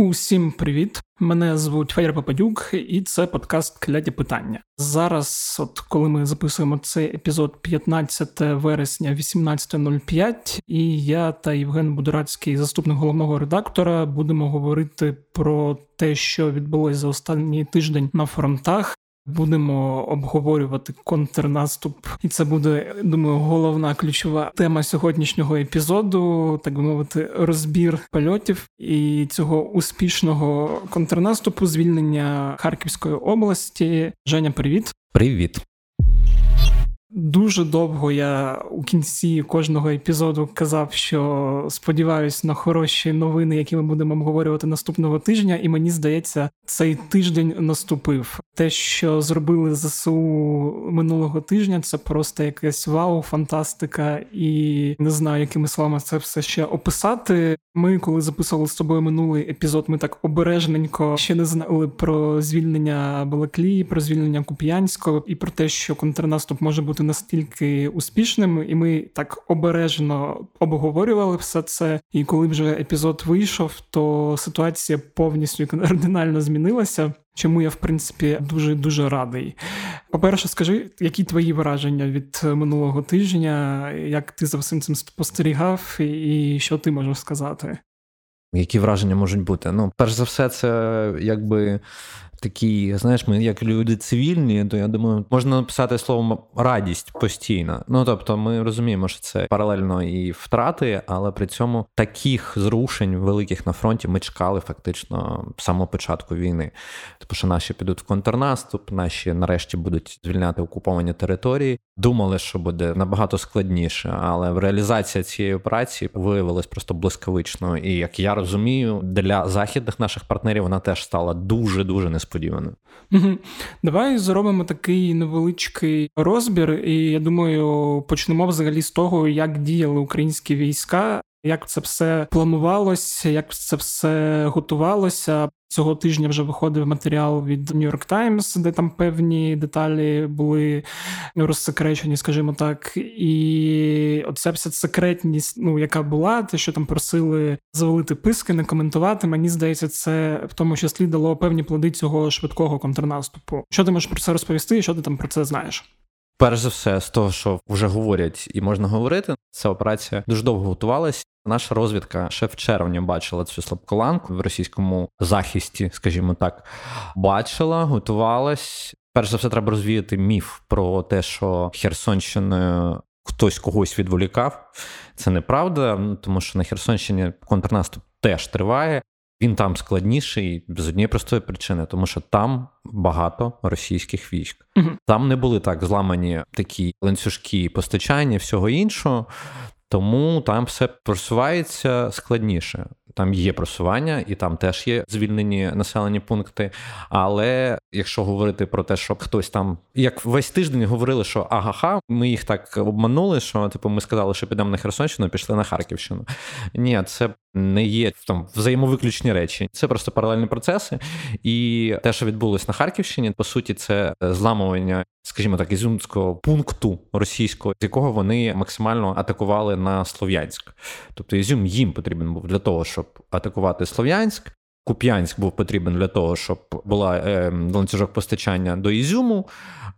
Усім привіт! Мене звуть Федір Попадюк, і це подкаст Кляді питання. Зараз, от коли ми записуємо цей епізод 15 вересня, 18.05, і я та Євген Будурацький, заступник головного редактора, будемо говорити про те, що відбулось за останній тиждень на фронтах. Будемо обговорювати контрнаступ, і це буде думаю головна ключова тема сьогоднішнього епізоду, так би мовити, розбір польотів і цього успішного контрнаступу, звільнення Харківської області. Женя, привіт, привіт. Дуже довго я у кінці кожного епізоду казав, що сподіваюся на хороші новини, які ми будемо обговорювати наступного тижня, і мені здається, цей тиждень наступив. Те, що зробили ЗСУ минулого тижня, це просто якесь вау, фантастика, і не знаю, якими словами це все ще описати. Ми, коли записували з тобою минулий епізод, ми так обережненько ще не знали про звільнення Балаклії, про звільнення Куп'янського і про те, що контрнаступ може бути настільки успішним, і ми так обережно обговорювали все це. І коли вже епізод вийшов, то ситуація повністю кардинально змінилася. Чому я в принципі дуже дуже радий. По-перше, скажи, які твої враження від минулого тижня, як ти за всім цим спостерігав, і що ти можеш сказати? Які враження можуть бути? Ну, перш за все, це якби такі, знаєш, ми як люди цивільні, то я думаю, можна написати словом радість постійно. Ну тобто, ми розуміємо, що це паралельно і втрати, але при цьому таких зрушень великих на фронті ми чекали фактично з самого початку війни. Тому що наші підуть в контрнаступ, наші нарешті будуть звільняти окуповані території. Думали, що буде набагато складніше, але реалізація цієї операції виявилась просто блискавичною. І як я розумію, для західних наших партнерів вона теж стала дуже дуже несподіваною несподівано. Давай зробимо такий невеличкий розбір, і я думаю, почнемо взагалі з того, як діяли українські війська. Як це все планувалося, як це все готувалося? Цього тижня вже виходив матеріал від New York Times, де там певні деталі були розсекречені, скажімо так. І оця вся секретність, ну яка була, те, що там просили завалити писки, не коментувати. Мені здається, це в тому числі дало певні плоди цього швидкого контрнаступу. Що ти можеш про це розповісти? і Що ти там про це знаєш? Перш за все, з того, що вже говорять і можна говорити, ця операція дуже довго готувалась. Наша розвідка ще в червні бачила цю слабколанку в російському захисті, скажімо так, бачила, готувалась. Перш за все, треба розвіяти міф про те, що Херсонщиною хтось когось відволікав. Це неправда, тому що на Херсонщині контрнаступ теж триває. Він там складніший з однієї простої причини, тому що там багато російських військ. Там не були так зламані такі ланцюжки постачання, всього іншого. Тому там все просувається складніше. Там є просування, і там теж є звільнені населені пункти. Але якщо говорити про те, що хтось там, як весь тиждень говорили, що агаха, ми їх так обманули, що типу ми сказали, що підемо на Херсонщину, пішли на Харківщину. Ні, це не є там взаємовиключні речі. Це просто паралельні процеси. І те, що відбулось на Харківщині, по суті, це зламування, скажімо так, ізюмського пункту російського, з якого вони максимально атакували на Слов'янськ. Тобто Ізюм їм потрібен був для того, щоб атакувати Слов'янськ. Куп'янськ був потрібен для того, щоб була е, ланцюжок постачання до Ізюму.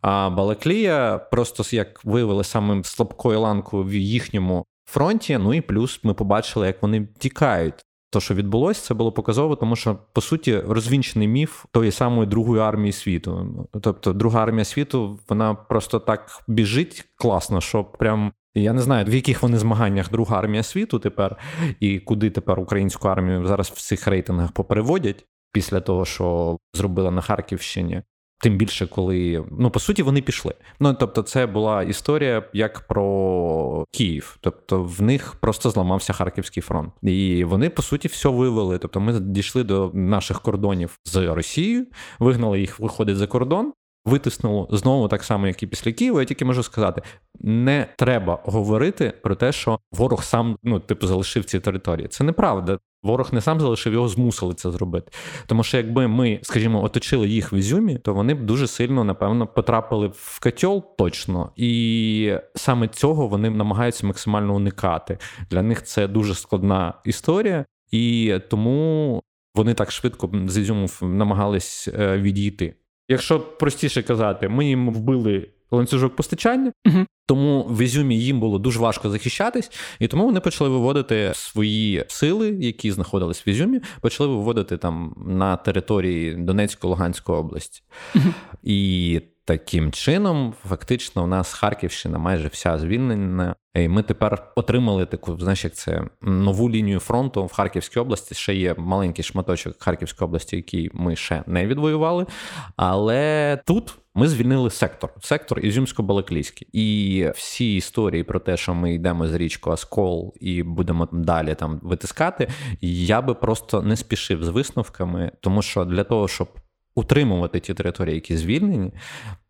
А Балаклія просто як виявили самим слабкою ланкою в їхньому фронті. Ну і плюс ми побачили, як вони тікають. То, що відбулося, це було показово, тому що по суті розвінчений міф тої самої другої армії світу. Тобто, друга армія світу, вона просто так біжить класно, що прям я не знаю, в яких вони змаганнях друга армія світу тепер, і куди тепер українську армію зараз в цих рейтингах попереводять після того, що зробили на Харківщині. Тим більше, коли ну по суті вони пішли. Ну тобто, це була історія як про Київ. Тобто, в них просто зламався Харківський фронт, і вони по суті все вивели. Тобто, ми дійшли до наших кордонів з Росією, вигнали їх, виходить за кордон. Витиснуло знову так само, як і після Києва. Я тільки можу сказати: не треба говорити про те, що ворог сам ну типу залишив ці території. Це неправда. Ворог не сам залишив, його змусили це зробити. Тому що якби ми, скажімо, оточили їх в Ізюмі, то вони б дуже сильно, напевно, потрапили в котел точно. І саме цього вони намагаються максимально уникати. Для них це дуже складна історія, і тому вони так швидко з Ізюму намагались е, відійти. Якщо простіше казати, ми їм вбили ланцюжок постачання, угу. тому в Ізюмі їм було дуже важко захищатись, і тому вони почали виводити свої сили, які знаходились в Ізюмі, почали виводити там на території Донецької Луганської області. Угу. І таким чином, фактично, у нас Харківщина майже вся звільнена. І ми тепер отримали таку, знаєш, як це нову лінію фронту в Харківській області. Ще є маленький шматочок Харківської області, який ми ще не відвоювали. Але тут ми звільнили сектор, сектор Ізюмсько-Балаклійський. І всі історії про те, що ми йдемо з річку Аскол і будемо далі там витискати. Я би просто не спішив з висновками, тому що для того, щоб утримувати ті території, які звільнені,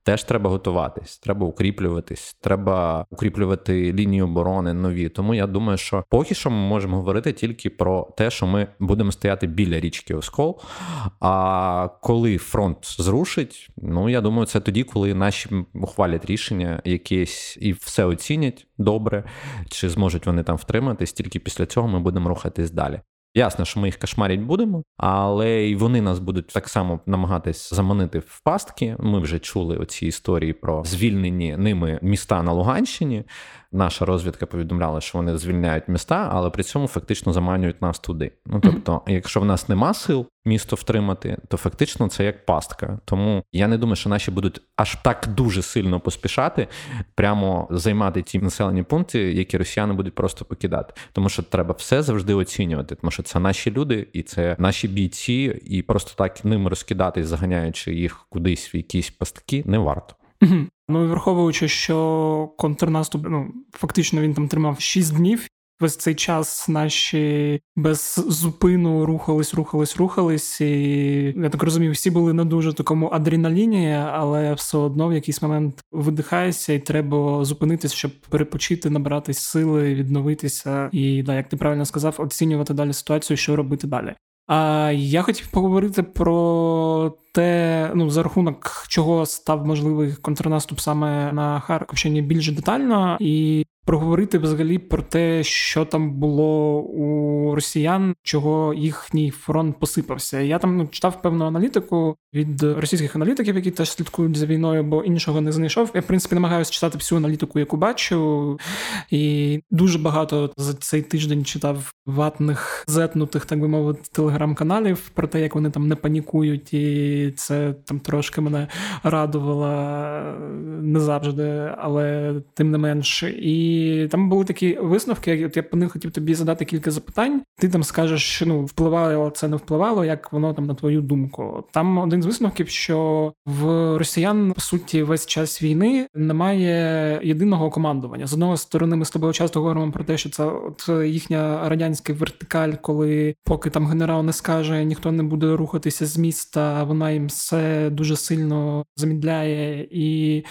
теж треба готуватись, треба укріплюватись, треба укріплювати лінії оборони нові. Тому я думаю, що поки що ми можемо говорити тільки про те, що ми будемо стояти біля річки Оскол. А коли фронт зрушить, ну я думаю, це тоді, коли наші ухвалять рішення якесь і все оцінять добре, чи зможуть вони там втриматись, тільки після цього ми будемо рухатись далі. Ясно, що ми їх кошмарять будемо, але й вони нас будуть так само намагатись заманити в пастки. Ми вже чули оці історії про звільнені ними міста на Луганщині. Наша розвідка повідомляла, що вони звільняють міста, але при цьому фактично заманюють нас туди. Ну тобто, якщо в нас нема сил місто втримати, то фактично це як пастка. Тому я не думаю, що наші будуть аж так дуже сильно поспішати, прямо займати ті населені пункти, які росіяни будуть просто покидати. Тому що треба все завжди оцінювати, тому що це наші люди і це наші бійці, і просто так ними розкидатись, заганяючи їх кудись в якісь пастки, не варто. Ну враховуючи, що контрнаступ ну фактично він там тримав 6 днів. Весь цей час наші без зупину рухались, рухались, рухались, і я так розумію, всі були на дуже такому адреналіні, але все одно в якийсь момент видихаєшся, і треба зупинитись, щоб перепочити, набратись сили, відновитися, і да, як ти правильно сказав, оцінювати далі ситуацію, що робити далі. А я хотів поговорити про те, ну за рахунок чого став можливий контрнаступ саме на Харківщині більш детально, і проговорити взагалі про те, що там було у росіян, чого їхній фронт посипався. Я там ну, читав певну аналітику від російських аналітиків, які теж слідкують за війною, бо іншого не знайшов. Я в принципі намагаюся читати всю аналітику, яку бачу, і дуже багато за цей тиждень читав ватних зетнутих, так би мовити, телеграм-каналів про те, як вони там не панікують, і це там трошки мене радувало не завжди, але тим не менш. І там були такі висновки. От я по них хотів тобі задати кілька запитань. Ти там скажеш, що ну впливало це не впливало, як воно там на твою думку. Там один з висновків, що в росіян по суті весь час війни немає єдиного командування. З одного сторони, ми з тобою часто говоримо про те, що це от їхня радянська вертикаль, коли поки там генерал не скаже, ніхто не буде рухатися з міста. Вона їм це дуже сильно замідляє. І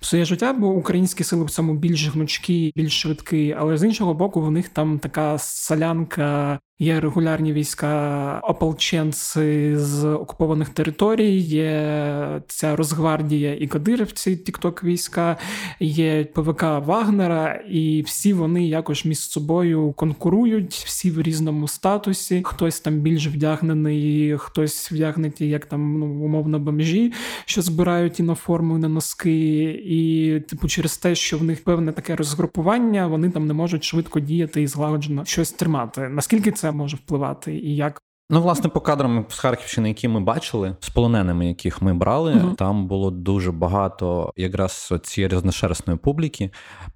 псує життя, бо українські сили в цьому більш гнучкі, більш швидкі, але з іншого боку, в них там така солянка Є регулярні війська ополченці з окупованих територій, є ця Росгвардія і Кадирівці, тікток війська, є ПВК Вагнера, і всі вони якось між собою конкурують, всі в різному статусі. Хтось там більш вдягнений, хтось вдягнений, як там ну, умовно бомжі, що збирають і на форму, і на носки. І, типу, через те, що в них певне таке розгрупування, вони там не можуть швидко діяти і злагоджено щось тримати. Наскільки це? Це може впливати, і як. Ну, власне, по кадрам з Харківщини, які ми бачили, з полоненими, яких ми брали, uh там було дуже багато якраз цієї різношерстної публіки.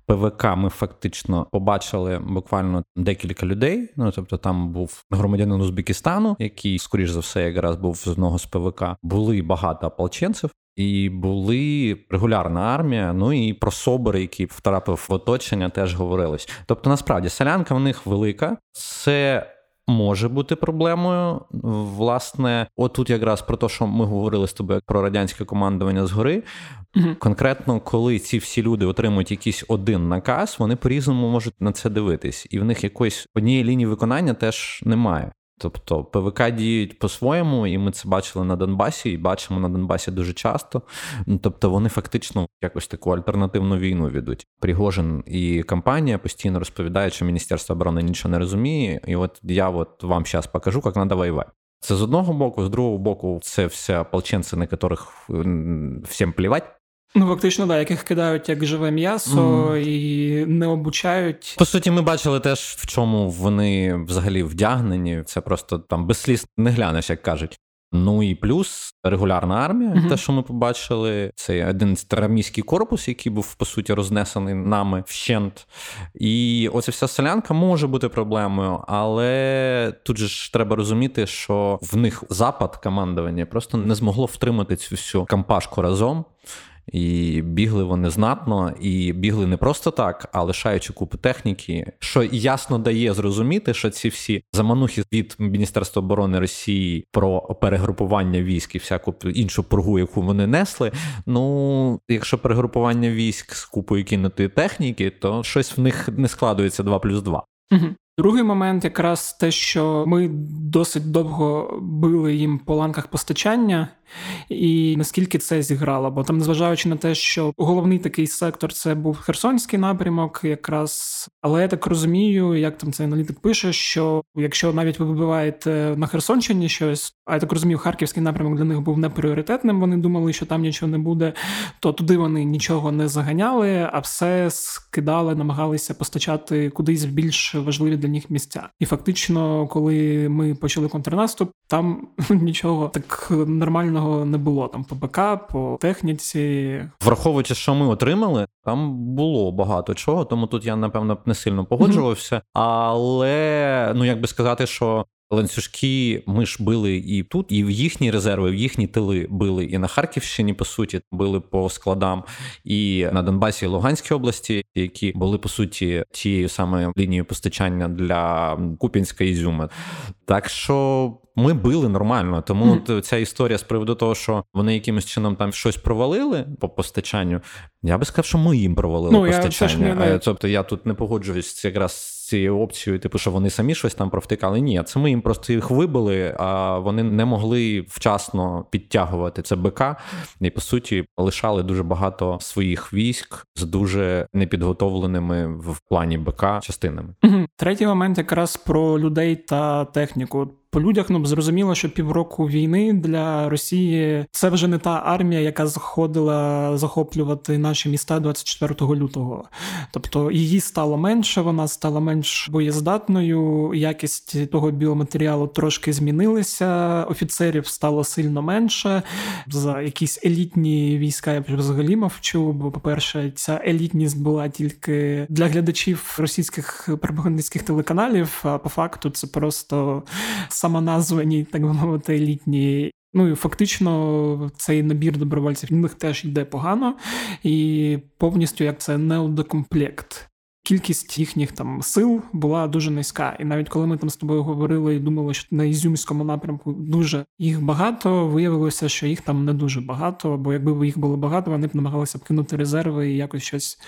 ПВК ми фактично побачили буквально декілька людей. Ну тобто, там був громадянин Узбекистану, який, скоріш за все, якраз був з одного з ПВК. Були багато ополченців. І були регулярна армія, ну і про собори, які втрапив в оточення, теж говорилось. Тобто, насправді селянка в них велика, це може бути проблемою. Власне, отут якраз про те, що ми говорили з тобою про радянське командування згори. Конкретно, коли ці всі люди отримують якийсь один наказ, вони по-різному можуть на це дивитись, і в них якоїсь однієї лінії виконання теж немає. Тобто ПВК діють по-своєму, і ми це бачили на Донбасі, і бачимо на Донбасі дуже часто. Тобто вони фактично якось таку альтернативну війну ведуть. Пригожин і компанія постійно розповідають, що Міністерство оборони нічого не розуміє. І от я от вам зараз покажу, як треба воювати. Це з одного боку, з другого боку, це все ополченці, на яких всім плівать. Ну, фактично, да, яких кидають як живе м'ясо mm. і не обучають. По суті, ми бачили теж, в чому вони взагалі вдягнені. Це просто там без сліз не глянеш, як кажуть. Ну і плюс регулярна армія, uh-huh. те, що ми побачили, це один арамійський корпус, який був по суті рознесений нами вщент. І оця вся селянка може бути проблемою, але тут же ж треба розуміти, що в них запад командування просто не змогло втримати цю всю кампашку разом. І бігли вони знатно, і бігли не просто так, а лишаючи купу техніки, що ясно дає зрозуміти, що ці всі заманухи від Міністерства оборони Росії про перегрупування військ і всяку іншу пургу, яку вони несли. Ну, якщо перегрупування військ з купою кинутої техніки, то щось в них не складується 2 плюс 2. Угу. Другий момент, якраз те, що ми досить довго били їм по ланках постачання, і наскільки це зіграло, бо там, незважаючи на те, що головний такий сектор це був Херсонський напрямок, якраз, але я так розумію, як там цей аналітик пише, що якщо навіть ви вибиваєте на Херсонщині щось, а я так розумію, харківський напрямок для них був непріоритетним. Вони думали, що там нічого не буде, то туди вони нічого не заганяли, а все скидали, намагалися постачати кудись більш важливі для них місця. І фактично, коли ми почали контрнаступ, там нічого так нормально нормального не було там по БК, по техніці. Враховуючи, що ми отримали, там було багато чого, тому тут я напевно не сильно погоджувався. Mm-hmm. Але ну як би сказати, що. Ланцюжки ми ж били і тут, і в їхні резерви, в їхні тили били і на Харківщині, по суті, били по складам, і на Донбасі і Луганській області, які були по суті тією самою лінією постачання для Купінська Ізюма. Так що ми били нормально. Тому mm. ця історія з приводу того, що вони якимось чином там щось провалили по постачанню. Я би сказав, що ми їм провалили ну, постачання. Я не... Тобто я тут не погоджуюсь якраз з цією опцією, типу, що вони самі щось там провтикали. Ні, це ми їм просто їх вибили, а вони не могли вчасно підтягувати це БК, і по суті лишали дуже багато своїх військ з дуже непідготовленими в плані БК частинами. Третій момент якраз про людей та техніку. По людях ну зрозуміло, що півроку війни для Росії це вже не та армія, яка заходила захоплювати наші міста 24 лютого. Тобто її стало менше, вона стала менш боєздатною. Якість того біоматеріалу трошки змінилася. Офіцерів стало сильно менше. За якісь елітні війська я взагалі мовчу. Бо, по-перше, ця елітність була тільки для глядачів російських пропагандистських телеканалів. А по факту це просто самоназвані, так би мовити, елітні. Ну і фактично цей набір добровольців в них теж йде погано, і повністю як це неодокомплект кількість їхніх там сил була дуже низька. І навіть коли ми там з тобою говорили і думали, що на Ізюмському напрямку дуже їх багато, виявилося, що їх там не дуже багато, бо якби їх було багато, вони б намагалися б кинути резерви і якось щось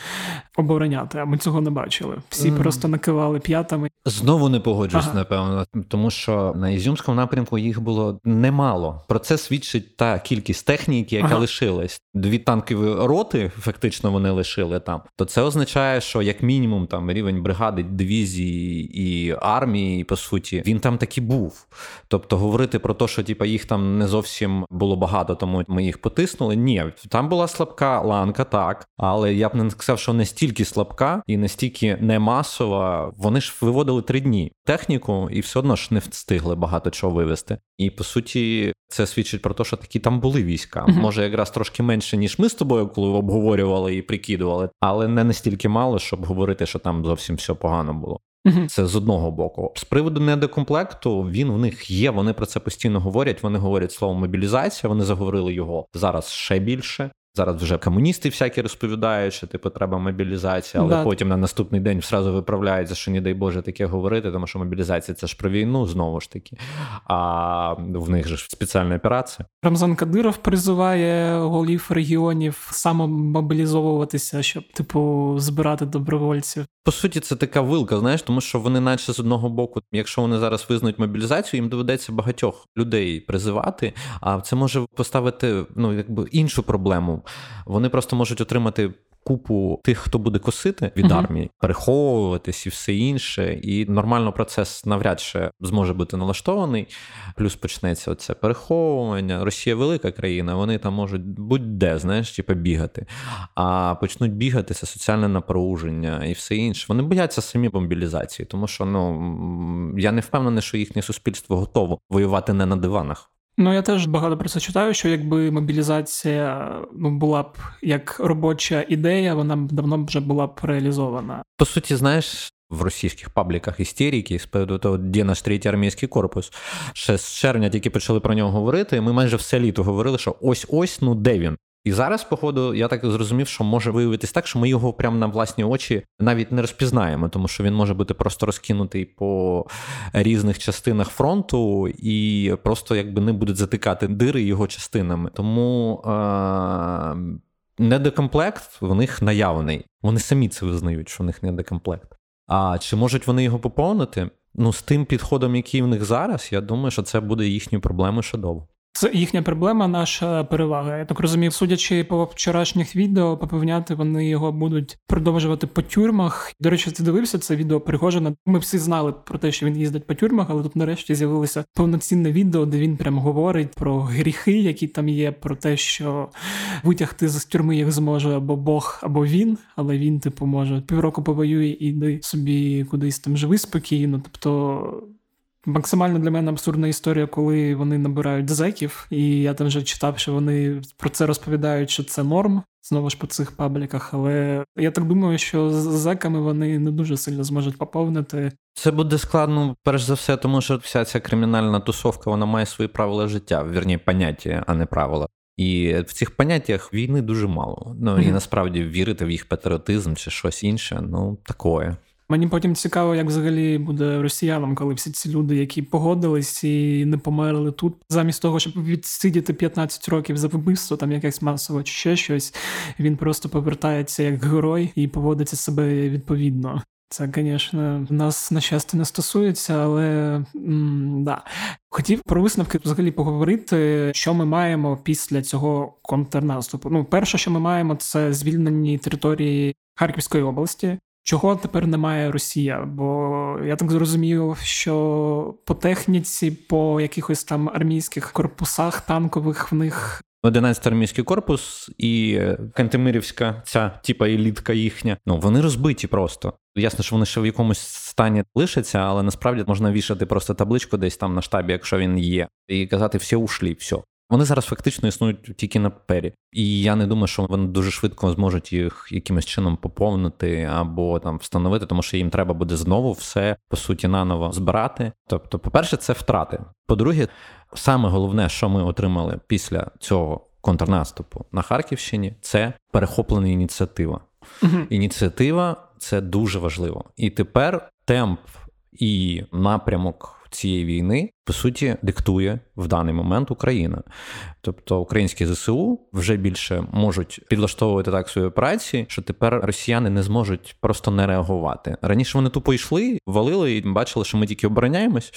обороняти. А ми цього не бачили. Всі mm. просто накивали п'ятами. Знову не погоджуюсь, ага. напевно, тому що на Ізюмському напрямку їх було немало. Про це свідчить та кількість техніки, яка ага. лишилась. Дві танкові роти, фактично, вони лишили там. То це означає, що як мінімум мінімум там рівень бригади, дивізії і армії, по суті, він там таки був. Тобто говорити про те, що типа їх там не зовсім було багато, тому ми їх потиснули. Ні, там була слабка ланка, так, але я б не сказав, що настільки слабка і настільки не масова. Вони ж виводили три дні техніку, і все одно ж не встигли багато чого вивести. І по суті, це свідчить про те, що такі там були війська. Uh-huh. Може, якраз трошки менше, ніж ми з тобою, коли обговорювали і прикидували, але не настільки мало, щоб говорити, що там зовсім все погано було. Це з одного боку. З приводу недокомплекту він в них є. Вони про це постійно говорять. Вони говорять слово мобілізація. Вони заговорили його зараз ще більше. Зараз вже комуністи всякі розповідають, що типу треба мобілізація, але да. потім на наступний день зразу виправляються, що не дай Боже таке говорити, тому що мобілізація це ж про війну знову ж таки. А в них же ж спеціальна операція. Рамзан Кадиров призиває голів регіонів самомобілізовуватися, щоб типу збирати добровольців. По суті, це така вилка, знаєш, тому що вони, наче з одного боку, якщо вони зараз визнають мобілізацію, їм доведеться багатьох людей призивати. А це може поставити ну якби іншу проблему. Вони просто можуть отримати купу тих, хто буде косити від uh-huh. армії, переховуватись і все інше. І нормально процес навряд чи зможе бути налаштований. Плюс почнеться оце переховування. Росія велика країна, вони там можуть будь-де, знаєш, типу, бігати. А почнуть бігати це соціальне напруження і все інше. Вони бояться самі мобілізації, тому що ну я не впевнений, що їхнє суспільство готово воювати не на диванах. Ну, я теж багато про це читаю, що якби мобілізація ну, була б як робоча ідея, вона б давно вже була б реалізована. По суті, знаєш. В російських пабліках істерики з приводу того, де наш третій армійський корпус. Ще з червня тільки почали про нього говорити. і Ми майже все літо говорили, що ось ось ну де він. І зараз, походу, я так зрозумів, що може виявитись так, що ми його прямо на власні очі навіть не розпізнаємо, тому що він може бути просто розкинутий по різних частинах фронту і просто якби не будуть затикати дири його частинами. Тому е- недокомплект в них наявний. Вони самі це визнають, що в них недокомплект. А чи можуть вони його поповнити? Ну, з тим підходом, який в них зараз, я думаю, що це буде їхньою проблемою ще довго. Це їхня проблема, наша перевага. Я так розумію, судячи по вчорашніх відео, попевняти вони його будуть продовжувати по тюрмах. До речі, ти дивився це відео Пригожина. Ми всі знали про те, що він їздить по тюрмах, але тут нарешті з'явилося повноцінне відео, де він прям говорить про гріхи, які там є, про те, що витягти з тюрми їх зможе або Бог, або він, але він, типу, може півроку повоює і йди собі кудись там живи спокійно. Тобто. Максимально для мене абсурдна історія, коли вони набирають зеків, і я там вже читав, що вони про це розповідають, що це норм. Знову ж по цих пабліках, але я так думаю, що з зеками вони не дуже сильно зможуть поповнити. Це буде складно, перш за все, тому що вся ця кримінальна тусовка вона має свої правила життя, вірні поняття, а не правила. І в цих поняттях війни дуже мало. Ну і насправді вірити в їх патріотизм чи щось інше, ну такое. Мені потім цікаво, як взагалі буде росіянам, коли всі ці люди, які погодились і не померли тут, замість того, щоб відсидіти 15 років за вбивство, там якесь масове чи ще щось, він просто повертається як герой і поводиться себе відповідно. Це, звісно, нас на щастя не стосується, але м, да. Хотів про висновки взагалі поговорити, що ми маємо після цього контрнаступу. Ну, перше, що ми маємо, це звільнені території Харківської області. Чого тепер немає Росія? Бо я так зрозумів, що по техніці, по якихось там армійських корпусах танкових в них. 11 армійський корпус і Кантемирівська, ця типа елітка їхня. Ну вони розбиті просто. Ясно, що вони ще в якомусь стані лишаться, але насправді можна вішати просто табличку десь там на штабі, якщо він є, і казати всі ушлі, все. Вони зараз фактично існують тільки на папері. І я не думаю, що вони дуже швидко зможуть їх якимось чином поповнити або там встановити, тому що їм треба буде знову все по суті наново збирати. Тобто, по-перше, це втрати. По-друге, саме головне, що ми отримали після цього контрнаступу на Харківщині, це перехоплена ініціатива. Угу. Ініціатива це дуже важливо. І тепер темп і напрямок цієї війни по суті диктує в даний момент Україна. Тобто українські ЗСУ вже більше можуть підлаштовувати так свої операції, що тепер росіяни не зможуть просто не реагувати. Раніше вони тупо йшли, валили і бачили, що ми тільки обороняємось.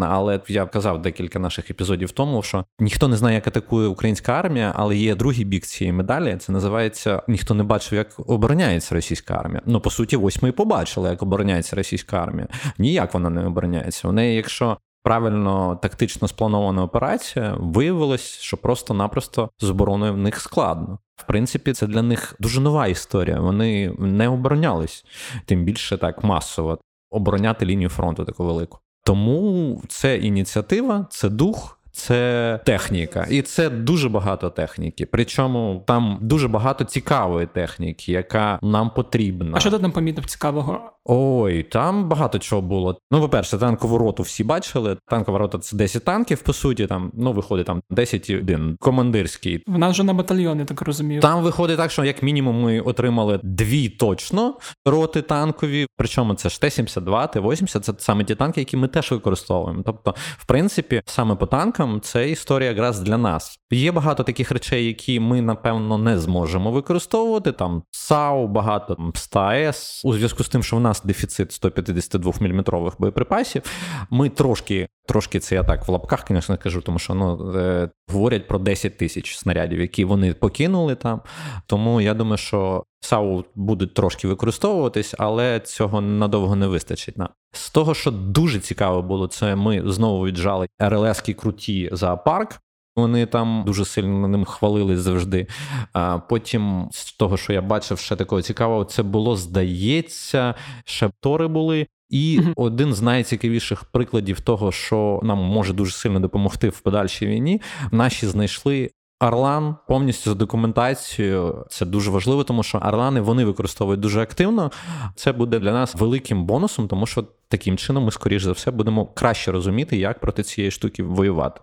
Але я казав декілька наших епізодів тому, що ніхто не знає, як атакує українська армія, але є другий бік цієї медалі. Це називається ніхто не бачив, як обороняється російська армія. Ну по суті, ось ми і побачили, як обороняється російська армія. Ніяк вона не обороняється. У неї, якщо правильно тактично спланована операція, виявилось, що просто-напросто з обороною в них складно. В принципі, це для них дуже нова історія. Вони не оборонялись, тим більше так масово обороняти лінію фронту таку велику. Тому це ініціатива, це дух. Це техніка, і це дуже багато техніки. Причому там дуже багато цікавої техніки, яка нам потрібна. А що ти там помітив цікавого? Ой, там багато чого було. Ну, по-перше, танкову роту всі бачили. Танкова рота це 10 танків, по суті, там, ну, виходить там 10 і один командирський. В нас вже на батальйон, я так розумію. Там виходить так, що як мінімум ми отримали дві точно роти танкові. Причому це ж Т-72, Т-80, це саме ті танки, які ми теж використовуємо. Тобто, в принципі, саме по танкам це історія якраз для нас. Є багато таких речей, які ми, напевно, не зможемо використовувати. Там САУ, багато СТА-С, у зв'язку з тим, що в нас нас дефіцит 152 мм боєприпасів. Ми трошки, трошки це я так в лапках, звісно, кажу, тому що ну, е, говорять про 10 тисяч снарядів, які вони покинули там. Тому я думаю, що САУ буде трошки використовуватись, але цього надовго не вистачить. нам. З того, що дуже цікаво було, це ми знову віджали РЛС-кі круті зоопарк. Вони там дуже сильно ним хвалились завжди. А Потім, з того, що я бачив, ще такого цікавого, це було, здається, ще тори були. І mm-hmm. один з найцікавіших прикладів того, що нам може дуже сильно допомогти в подальшій війні, наші знайшли Арлан повністю за документацією. Це дуже важливо, тому що Арлани вони використовують дуже активно. Це буде для нас великим бонусом, тому що таким чином ми, скоріш за все, будемо краще розуміти, як проти цієї штуки воювати.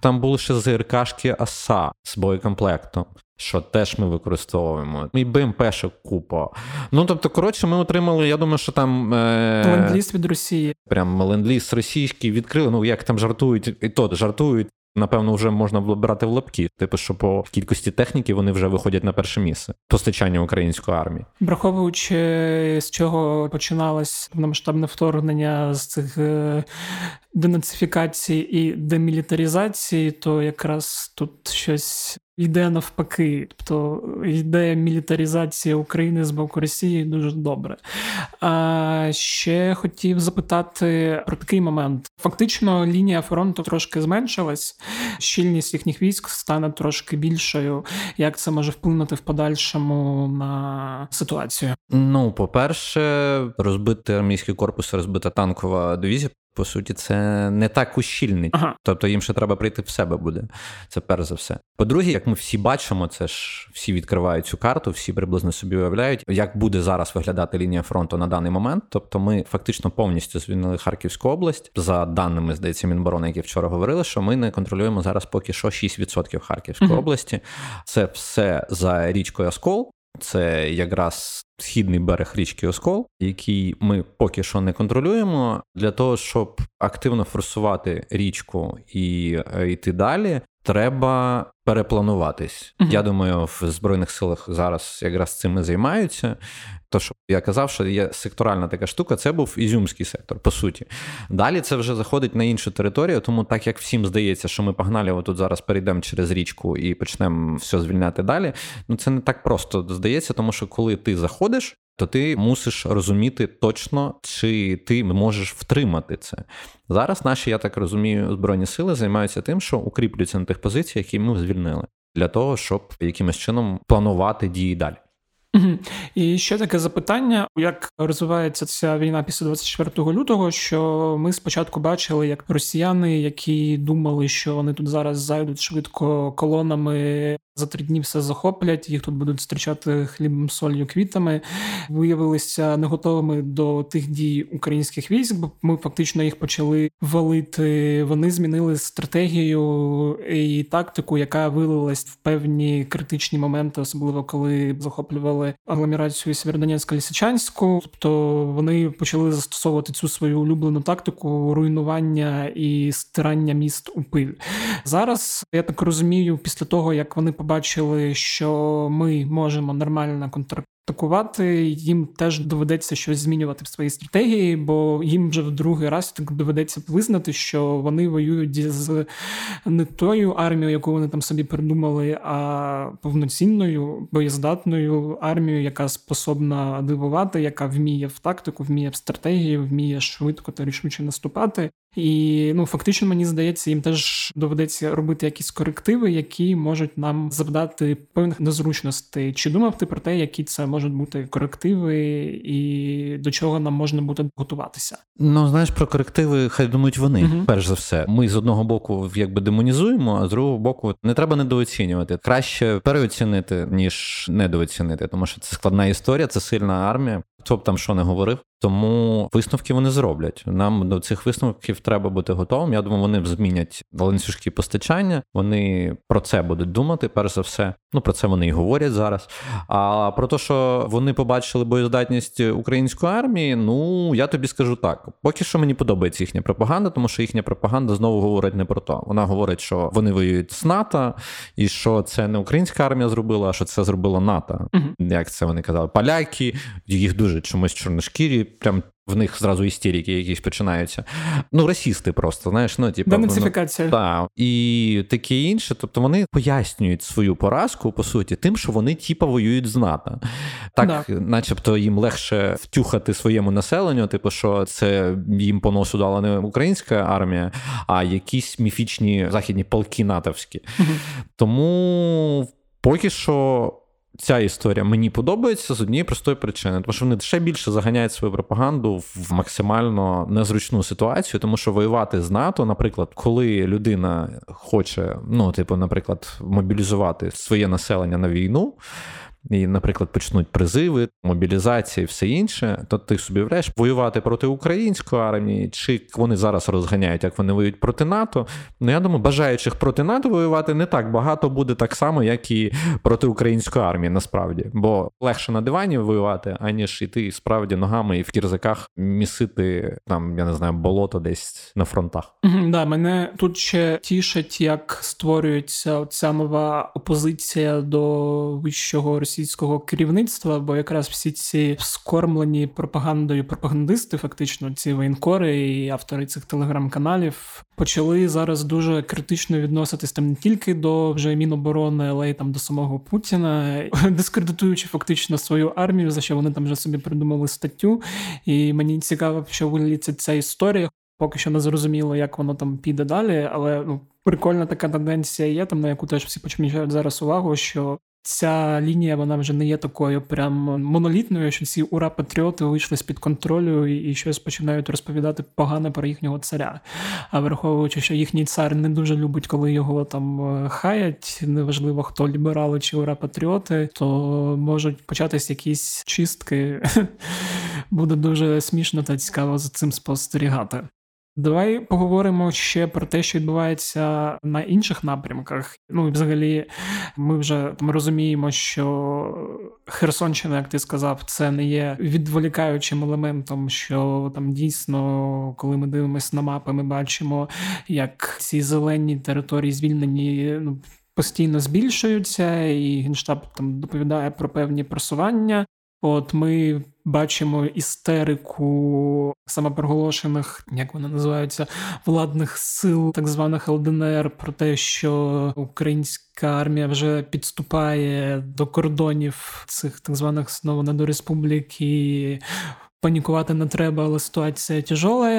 Там були ще ЗРКшки АСА з боєкомплектом. Що теж ми використовуємо. І БМП ще купа. Ну тобто, коротше, ми отримали. Я думаю, що там е... ленд-ліз від Росії. Прям ленд-ліз російський відкрили. Ну як там жартують, і то жартують. Напевно, вже можна було брати в лапки, типу, що по кількості техніки вони вже виходять на перше місце. Постачання української армії, враховуючи з чого починалось повномасштабне вторгнення з цих е, денацифікації і демілітаризації, то якраз тут щось йде навпаки, тобто йде мілітаризація України з боку Росії дуже добре. А ще хотів запитати про такий момент. Фактично, лінія фронту трошки зменшилась, щільність їхніх військ стане трошки більшою. Як це може вплинути в подальшому на ситуацію? Ну, по-перше, розбити армійський корпус, розбита танкова дивізія. По суті, це не так ущільнить. Ага. Тобто їм ще треба прийти в себе буде. Це перш за все. По-друге, як ми всі бачимо, це ж всі відкривають цю карту, всі приблизно собі уявляють, як буде зараз виглядати лінія фронту на даний момент. Тобто, ми фактично повністю звільнили Харківську область за даними, здається, Мінборони, які вчора говорили, що ми не контролюємо зараз поки що 6% Харківської угу. області. Це все за річкою Оскол. Це якраз східний берег річки Оскол, який ми поки що не контролюємо. Для того, щоб активно форсувати річку і е, йти далі, треба переплануватись. uh Я думаю, в збройних силах зараз якраз цим і займаються. То, що я казав, що є секторальна така штука, це був ізюмський сектор, по суті. Далі це вже заходить на іншу територію, тому так як всім здається, що ми погнали, отут зараз перейдемо через річку і почнемо все звільняти далі. Ну це не так просто здається, тому що коли ти заходиш, то ти мусиш розуміти точно, чи ти можеш втримати це. Зараз наші, я так розумію, збройні сили займаються тим, що укріплюються на тих позиціях, які ми звільнили, для того, щоб якимось чином планувати дії далі. І ще таке запитання: як розвивається ця війна після 24 лютого? Що ми спочатку бачили, як росіяни, які думали, що вони тут зараз зайдуть швидко колонами за три дні все захоплять, їх тут будуть зустрічати хлібом, солью, квітами. Виявилися не готовими до тих дій українських військ, бо ми фактично їх почали валити. Вони змінили стратегію і тактику, яка вилилась в певні критичні моменти, особливо коли захоплювали агломерацію Сєвєродонецька Лісичанську. Тобто вони почали застосовувати цю свою улюблену тактику руйнування і стирання міст у пиль. Зараз я так розумію, після того як вони побачили, що ми можемо нормально контратакувати, їм теж доведеться щось змінювати в своїй стратегії, бо їм вже в другий раз так доведеться визнати, що вони воюють з не тою армією, яку вони там собі придумали, а повноцінною боєздатною армією, яка способна дивувати, яка вміє в тактику, вміє в стратегію, вміє швидко та рішуче наступати. І ну фактично мені здається, їм теж доведеться робити якісь корективи, які можуть нам завдати певних незручностей. Чи думав ти про те, які це можуть бути корективи, і до чого нам можна буде готуватися? Ну знаєш, про корективи, хай думають вони. uh Перш за все, ми з одного боку якби демонізуємо, а з другого боку не треба недооцінювати. Краще переоцінити ніж недооцінити, тому що це складна історія, це сильна армія. Хто б там що не говорив, тому висновки вони зроблять. Нам до цих висновків треба бути готовим. Я думаю, вони змінять ланцюжки постачання. Вони про це будуть думати, перш за все. Ну про це вони і говорять зараз. А про те, що вони побачили боєздатність української армії, ну я тобі скажу так: поки що мені подобається їхня пропаганда, тому що їхня пропаганда знову говорить не про то. Вона говорить, що вони воюють з НАТО, і що це не українська армія зробила, а що це зробила НАТО. uh Як це вони казали? Поляки, їх дуже чомусь чорношкірі прям в них зразу істерики якісь починаються. Ну, расісти просто, знаєш, ну, типу, Денацифікація. Так. І таке інше. Тобто вони пояснюють свою поразку, по суті, тим, що вони, типу, воюють з НАТО. Так, да. начебто, їм легше втюхати своєму населенню, типу, що це їм по носу дала не українська армія, а якісь міфічні західні полки натовські. Тому поки що. Ця історія мені подобається з однієї простої причини, тому що вони ще більше заганяють свою пропаганду в максимально незручну ситуацію, тому що воювати з НАТО, наприклад, коли людина хоче, ну типу, наприклад, мобілізувати своє населення на війну і, наприклад, почнуть призиви, мобілізація і все інше, то ти собі вреш воювати проти української армії, чи вони зараз розганяють, як вони воюють проти НАТО. Ну я думаю, бажаючих проти НАТО воювати не так багато буде так само, як і проти української армії, насправді, бо легше на дивані воювати, аніж іти справді ногами і в кірзаках місити там, я не знаю, болото десь на фронтах. Да, мене тут ще тішить, як створюється ця нова опозиція до вищого російського керівництва, бо якраз всі ці скормлені пропагандою пропагандисти, фактично, ці воєнкори і автори цих телеграм-каналів почали зараз дуже критично відноситись там не тільки до вже міноборони, але й там до самого Путіна, дискредитуючи фактично свою армію, за що вони там вже собі придумали статтю. І мені цікаво, що виліться ця історія. Поки що не зрозуміло, як воно там піде далі, але ну прикольна така тенденція є, там на яку теж всі почмічають зараз увагу, що Ця лінія вона вже не є такою прям монолітною, що ці ура-патріоти вийшли з під контролю і, щось починають розповідати погане про їхнього царя. А враховуючи, що їхній цар не дуже любить, коли його там е, хаять, неважливо хто ліберали чи ура-патріоти, то можуть початись якісь чистки. Буде дуже смішно та цікаво за цим спостерігати. Давай поговоримо ще про те, що відбувається на інших напрямках. Ну і взагалі, ми вже там розуміємо, що Херсонщина, як ти сказав, це не є відволікаючим елементом, що там дійсно, коли ми дивимося на мапи, ми бачимо, як ці зелені території звільнені ну. Постійно збільшуються, і генштаб там доповідає про певні просування. От ми бачимо істерику самопроголошених, як вони називаються, владних сил, так званих ЛДНР, про те, що українська армія вже підступає до кордонів цих так званих знову недореспублік і Панікувати не треба, але ситуація тяжола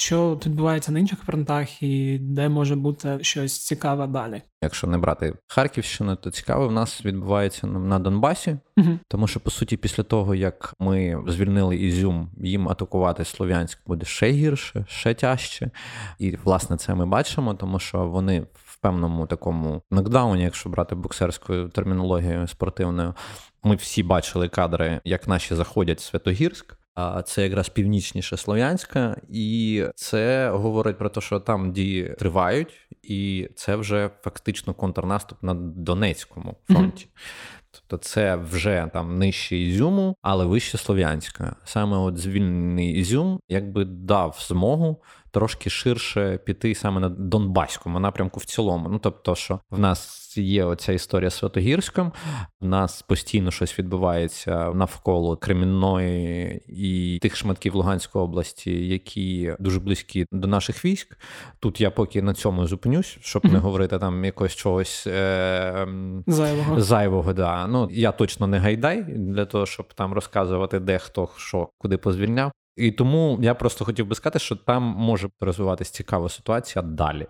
що відбувається на інших фронтах, і де може бути щось цікаве далі. Якщо не брати Харківщину, то цікаве в нас відбувається на Донбасі, угу. тому що по суті, після того як ми звільнили Ізюм, їм атакувати Слов'янськ буде ще гірше, ще тяжче. І власне це ми бачимо, тому що вони в певному такому нокдауні, якщо брати боксерською термінологією спортивною, ми всі бачили кадри, як наші заходять в Святогірськ. А це якраз північніше Слов'янська, і це говорить про те, що там дії тривають, і це вже фактично контрнаступ на Донецькому фронті. Mm-hmm. Тобто це вже там нижче Ізюму, але вище Слов'янська. Саме от звільнений Ізюм якби дав змогу трошки ширше піти саме на Донбаському напрямку в цілому. Ну тобто, що в нас є оця історія з Святогірськом, в нас постійно щось відбувається навколо Кремінної і тих шматків Луганської області, які дуже близькі до наших військ. Тут я поки на цьому зупинюсь, щоб не говорити там якось чогось е- зайвого. Зайвого, да. Ну я точно не гайдай для того, щоб там розказувати, де хто що куди позвільняв. І тому я просто хотів би сказати, що там може розвиватися цікава ситуація далі.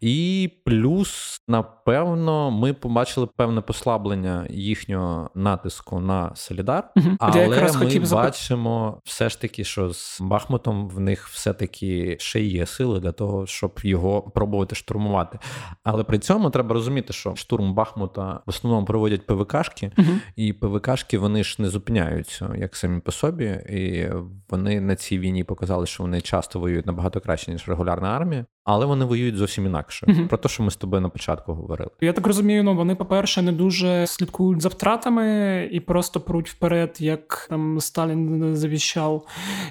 І плюс, напевно, ми побачили певне послаблення їхнього натиску на Солідар, угу. але ми бачимо все ж таки, що з Бахмутом в них все-таки ще є сили для того, щоб його пробувати штурмувати. Але при цьому треба розуміти, що штурм Бахмута в основному проводять ПВКшки, угу. і ПВКшки вони ж не зупиняються як самі по собі, і вони на цій війні показали, що вони часто воюють набагато краще, ніж регулярна армія, але вони воюють зовсім інакше. Mm-hmm. Про те, що ми з тобою на початку говорили. Я так розумію, ну вони, по-перше, не дуже слідкують за втратами і просто пруть вперед, як там Сталін завіщав.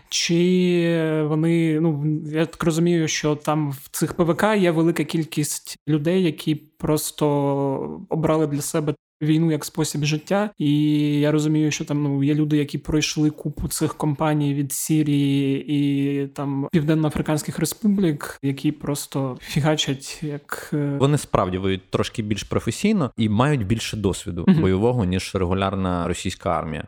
Чи вони, ну я так розумію, що там в цих ПВК є велика кількість людей, які просто обрали для себе війну як спосіб життя. І я розумію, що там ну є люди, які пройшли купу цих компаній від Сірії і там південно-африканських республік, які просто фігачать як е, вони справді воюють трошки більш професійно і мають більше досвіду uh-huh. бойового ніж регулярна російська армія.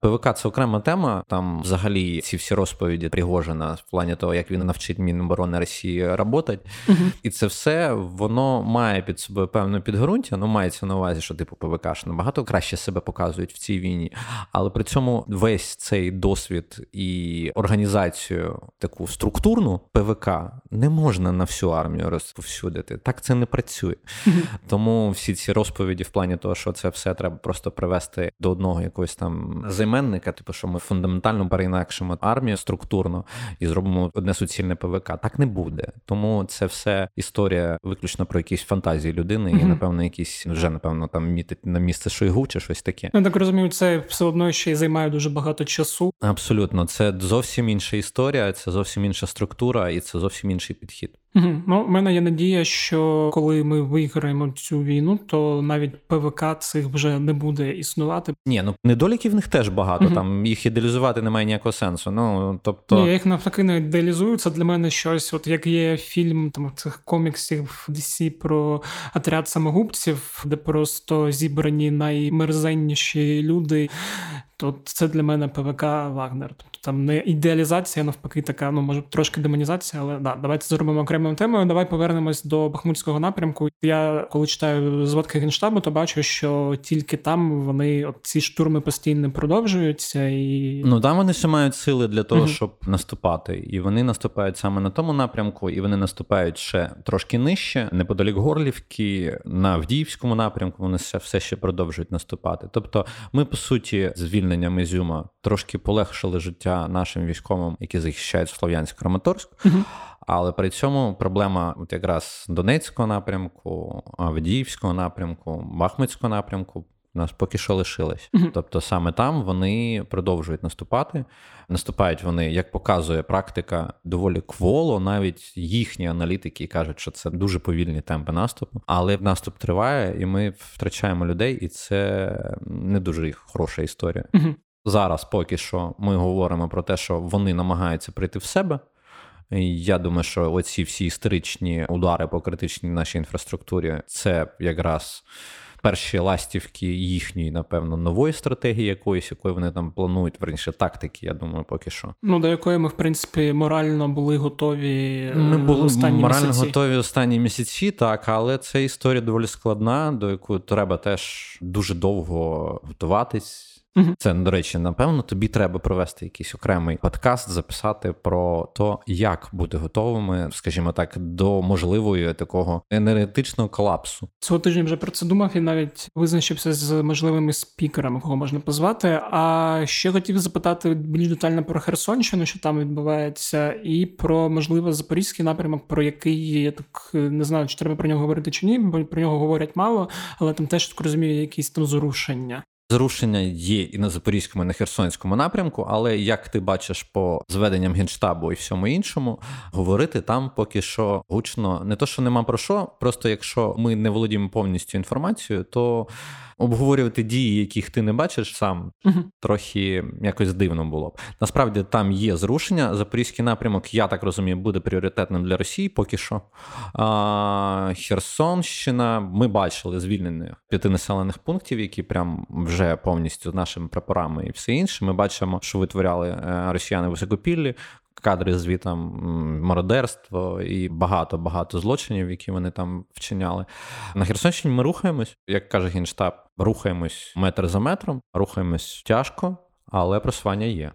ПВК це окрема тема. Там взагалі ці всі розповіді Пригожина в плані того, як він навчить Міноборони Росії працювати. Uh-huh. І це все воно має під собою певне підґрунтя. Ну мається на увазі, що типу ПВК ж набагато краще себе показують в цій війні, але при цьому весь цей досвід і організацію таку структурну ПВК не можна на всю армію розповсюдити. Так це не працює. Тому всі ці розповіді в плані того, що це все треба просто привести до одного якогось там займенника, типу, що ми фундаментально переінакшимо армію структурно і зробимо одне суцільне ПВК. Так не буде. Тому це все історія виключно про якісь фантазії людини, і напевно, якісь вже напевно там мітить на місце Шойгу чи щось таке. Я так розумію, це все одно ще й займає дуже багато часу. Абсолютно, це зовсім інша історія, це зовсім інша структура, і це зовсім інший підхід. Угу. Ну, в мене є надія, що коли ми виграємо цю війну, то навіть ПВК цих вже не буде існувати. Ні, ну недоліків в них теж багато. Угу. Там їх ідеалізувати немає ніякого сенсу. Ну тобто Ні, я їх навпаки не ідеалізую. Це для мене щось, от як є фільм там цих коміксів DC про отряд самогубців, де просто зібрані наймерзенніші люди то це для мене ПВК Вагнер. Тобто там не ідеалізація, навпаки, така, ну може трошки демонізація, але да, давайте зробимо окремою темою. Давай повернемось до Бахмутського напрямку. Я коли читаю зводки генштабу, то бачу, що тільки там вони от ці штурми постійно продовжуються, і ну там вони ще мають сили для того, угу. щоб наступати, і вони наступають саме на тому напрямку, і вони наступають ще трошки нижче, неподалік Горлівки, на Авдіївському напрямку. Вони все, все ще продовжують наступати. Тобто, ми по суті звільнили звільненням Ізюма трошки полегшили життя нашим військовим, які захищають Слов'янськ Краматорськ. Але при цьому проблема от якраз Донецького напрямку, Авдіївського напрямку, Бахмутського напрямку. Нас поки що лишились. Uh-huh. Тобто саме там вони продовжують наступати. Наступають вони, як показує практика, доволі кволо. Навіть їхні аналітики кажуть, що це дуже повільні темпи наступу. Але наступ триває, і ми втрачаємо людей, і це не дуже хороша історія. Uh-huh. Зараз поки що ми говоримо про те, що вони намагаються прийти в себе. Я думаю, що оці всі історичні удари по критичній нашій інфраструктурі це якраз перші ластівки їхньої, напевно, нової стратегії якоїсь, якої вони там планують, верніше тактики, я думаю, поки що. Ну, до якої ми, в принципі, морально були готові. Ми е, були останні морально місяці. готові останні місяці, так, але це історія доволі складна, до якої треба теж дуже довго готуватись. Це, до речі, напевно, тобі треба провести якийсь окремий подкаст, записати про то, як бути готовими, скажімо так, до можливої такого енергетичного колапсу. Цього тижня вже про це думав і навіть визначився з можливими спікерами, кого можна позвати. А ще хотів запитати більш детально про Херсонщину, що там відбувається, і про можливо запорізький напрямок, про який я так не знаю, чи треба про нього говорити чи ні, бо про нього говорять мало, але там теж так розумію, якісь там зрушення. Зрушення є і на Запорізькому, і на Херсонському напрямку, але як ти бачиш по зведенням генштабу і всьому іншому, говорити там поки що гучно не то, що нема про що, просто якщо ми не володіємо повністю інформацією, то обговорювати дії, яких ти не бачиш сам, uh трохи якось дивно було б. Насправді там є зрушення. Запорізький напрямок, я так розумію, буде пріоритетним для Росії поки що. А, Херсонщина, ми бачили звільнених п'яти населених пунктів, які прям вже повністю нашими прапорами і все інше. Ми бачимо, що витворяли е, росіяни високопіллі кадри звітом мародерство і багато багато злочинів, які вони там вчиняли. На Херсонщині ми рухаємось, як каже генштаб, рухаємось метр за метром, рухаємось тяжко, але просування є.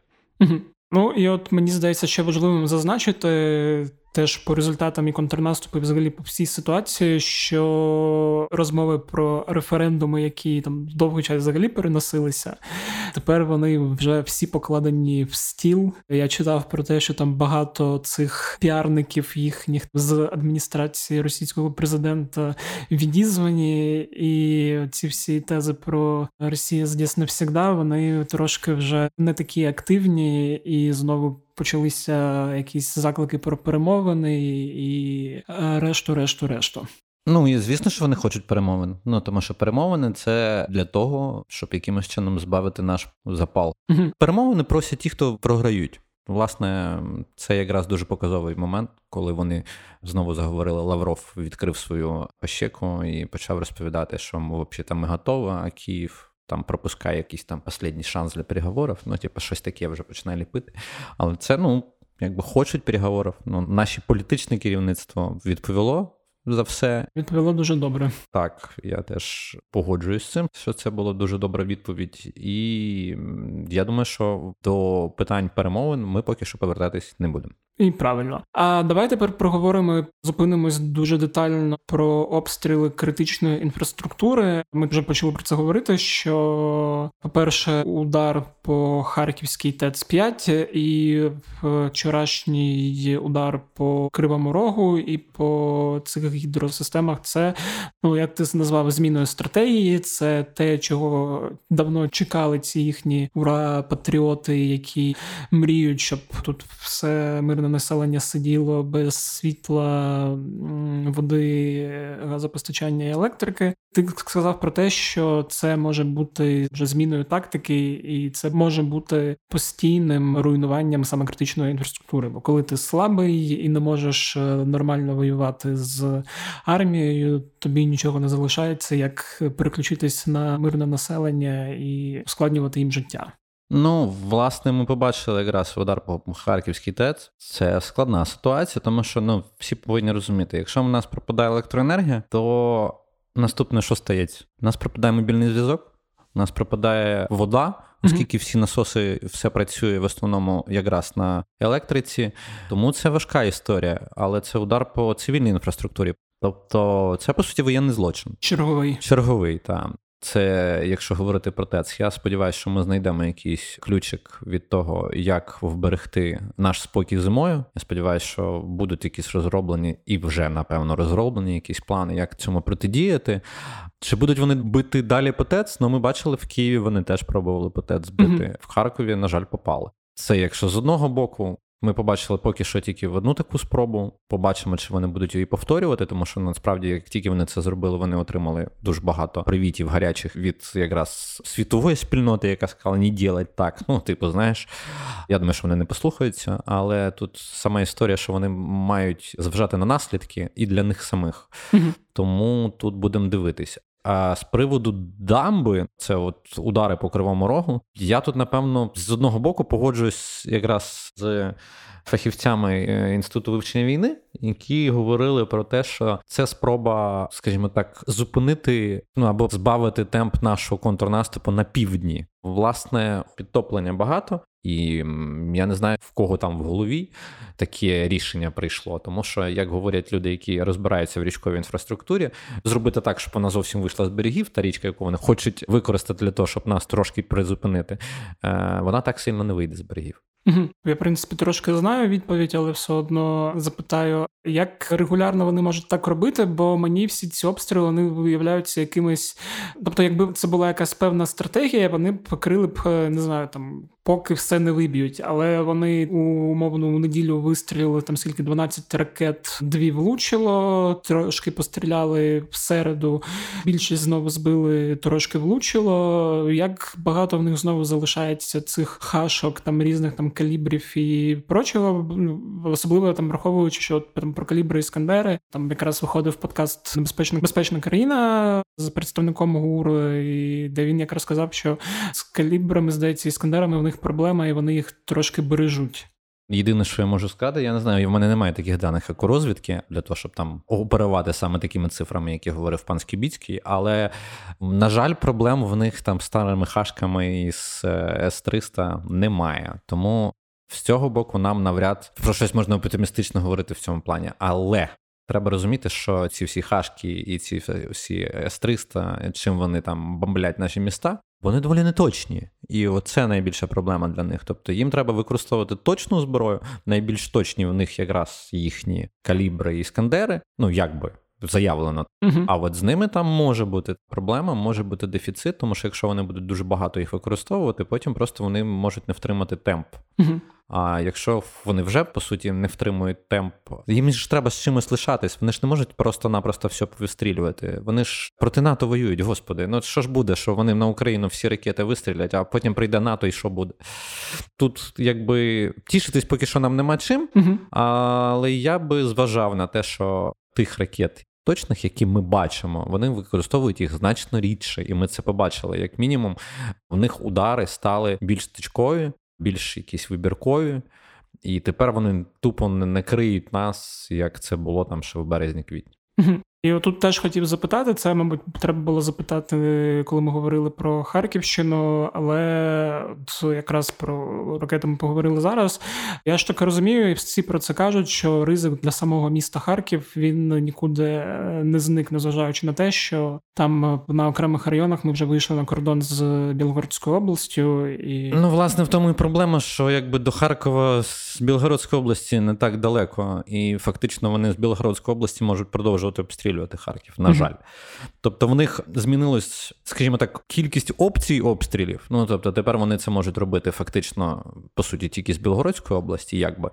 Ну і от мені здається, ще важливим зазначити теж по результатам і контрнаступу, і взагалі по всій ситуації, що розмови про референдуми, які там довгий час взагалі переносилися, тепер вони вже всі покладені в стіл. Я читав про те, що там багато цих піарників їхніх з адміністрації російського президента відізвані, і ці всі тези про Росія здесь навсігда, вони трошки вже не такі активні і знову почалися якісь заклики про перемовини і решту, решту, решту. Ну і звісно, що вони хочуть перемовин. Ну тому що перемовини це для того, щоб якимось чином збавити наш запал. Угу. Перемовини просять ті, хто програють. Власне, це якраз дуже показовий момент, коли вони знову заговорили. Лавров відкрив свою ощеку і почав розповідати, що взагалі там ми готові, а Київ. Там пропускає якийсь там останній шанс для переговорів, ну, типу, щось таке вже починає ліпити. Але це, ну, якби хочуть переговорів. Ну, Наше політичне керівництво відповіло за все. Відповіло дуже добре. Так, я теж погоджуюсь з цим, що це була дуже добра відповідь. І я думаю, що до питань перемовин ми поки що повертатись не будемо. І правильно. А давай тепер проговоримо, зупинимось дуже детально про обстріли критичної інфраструктури. Ми вже почали про це говорити. Що, по-перше, удар по Харківській ТЕЦ 5 і вчорашній удар по Кривому Рогу і по цих гідросистемах. Це ну як ти назвав зміною стратегії. Це те, чого давно чекали ці їхні ура-патріоти, які мріють, щоб тут все мирно мирне населення сиділо без світла, води, газопостачання і електрики. Ти сказав про те, що це може бути вже зміною тактики, і це може бути постійним руйнуванням саме критичної інфраструктури. Бо коли ти слабий і не можеш е, нормально воювати з армією, тобі нічого не залишається, як переключитись на мирне населення і ускладнювати їм життя. Ну, власне, ми побачили якраз удар по Харківській ТЕЦ. Це складна ситуація, тому що ну, всі повинні розуміти, якщо в нас пропадає електроенергія, то наступне, що стається? У нас пропадає мобільний зв'язок, у нас пропадає вода, оскільки всі насоси все працює в основному якраз на електриці. Тому це важка історія, але це удар по цивільній інфраструктурі. Тобто це по суті воєнний злочин. Черговий. Черговий, так. Це, якщо говорити про ТЕЦ, я сподіваюся, що ми знайдемо якийсь ключик від того, як вберегти наш спокій зимою. Я сподіваюся, що будуть якісь розроблені і вже напевно розроблені якісь плани, як цьому протидіяти. Чи будуть вони бити далі по ТЕЦ? Ну, ми бачили в Києві. Вони теж пробували по ТЕЦ бити. Mm-hmm. В Харкові, на жаль, попали. Це якщо з одного боку ми побачили поки що тільки в одну таку спробу. Побачимо, чи вони будуть її повторювати, тому що насправді, як тільки вони це зробили, вони отримали дуже багато привітів гарячих від якраз світової спільноти, яка сказала, не ділать так. Ну, типу, знаєш, я думаю, що вони не послухаються, але тут сама історія, що вони мають зважати на наслідки і для них самих. Тому тут будемо дивитися. А з приводу дамби, це от удари по кривому рогу. Я тут, напевно, з одного боку погоджуюсь якраз з фахівцями е, інституту вивчення війни, які говорили про те, що це спроба, скажімо так, зупинити ну або збавити темп нашого контрнаступу на півдні. Власне, підтоплення багато, і я не знаю в кого там в голові таке рішення прийшло. Тому що, як говорять люди, які розбираються в річковій інфраструктурі, зробити так, щоб вона зовсім вийшла з берегів, та річка, яку вони хочуть використати для того, щоб нас трошки призупинити, е, вона так сильно не вийде з берегів. Угу. Я, в принципі, трошки знаю відповідь, але все одно запитаю, як регулярно вони можуть так робити, бо мені всі ці обстріли вони виявляються якимись. Тобто, якби це була якась певна стратегія, вони покрили б, не знаю, там поки все не виб'ють. Але вони у умовну неділю вистрілили там скільки 12 ракет, дві влучило, трошки постріляли в середу. Більшість знову збили, трошки влучило. Як багато в них знову залишається цих хашок, там різних там калібрів і прочого, ну, особливо там враховуючи, що там про калібри Іскандери там якраз виходив подкаст Небезпечна безпечна країна з представником ГУР, і де він якраз сказав, що з калібрами здається іскандерами в них них проблема, і вони їх трошки бережуть. Єдине, що я можу сказати, я не знаю, в мене немає таких даних, як розвідки, для того, щоб там оперувати саме такими цифрами, які говорив пан Скібіцький. Але, на жаль, проблем в них там старими хашками із е, С-300 немає. Тому з цього боку нам навряд про щось можна оптимістично говорити в цьому плані. Але треба розуміти, що ці всі хашки і ці всі С-300, чим вони там бомблять наші міста, вони доволі неточні. І оце найбільша проблема для них. Тобто їм треба використовувати точну зброю, найбільш точні в них якраз їхні калібри і іскандери. Ну як би. Заявлено. uh А от з ними там може бути проблема, може бути дефіцит, тому що якщо вони будуть дуже багато їх використовувати, потім просто вони можуть не втримати темп. uh А якщо вони вже по суті не втримують темп, їм ж треба з чимось лишатись. Вони ж не можуть просто-напросто все повистрілювати. Вони ж проти НАТО воюють, господи. Ну що ж буде, що вони на Україну всі ракети вистрілять, а потім прийде НАТО і що буде? Тут якби тішитись поки що нам нема чим, але я би зважав на те, що тих ракет. Точних, які ми бачимо, вони використовують їх значно рідше, і ми це побачили. Як мінімум, в них удари стали більш точкові, більш якісь вибіркові, і тепер вони тупо не криють нас, як це було там ще в березні-квітні. І отут теж хотів запитати, це, мабуть, треба було запитати, коли ми говорили про Харківщину, але якраз про ракети ми поговорили зараз. Я ж таки розумію, і всі про це кажуть, що ризик для самого міста Харків він нікуди не зник, незважаючи на те, що там на окремих районах ми вже вийшли на кордон з Білгородською областю. І ну, власне, в тому і проблема, що якби до Харкова з Білгородської області не так далеко, і фактично вони з Білгородської області можуть продовжувати обстрілювати обстрілювати Харків, на жаль. Тобто в них змінилось, скажімо так, кількість опцій обстрілів. Ну тобто, тепер вони це можуть робити фактично, по суті, тільки з Білгородської області, якби.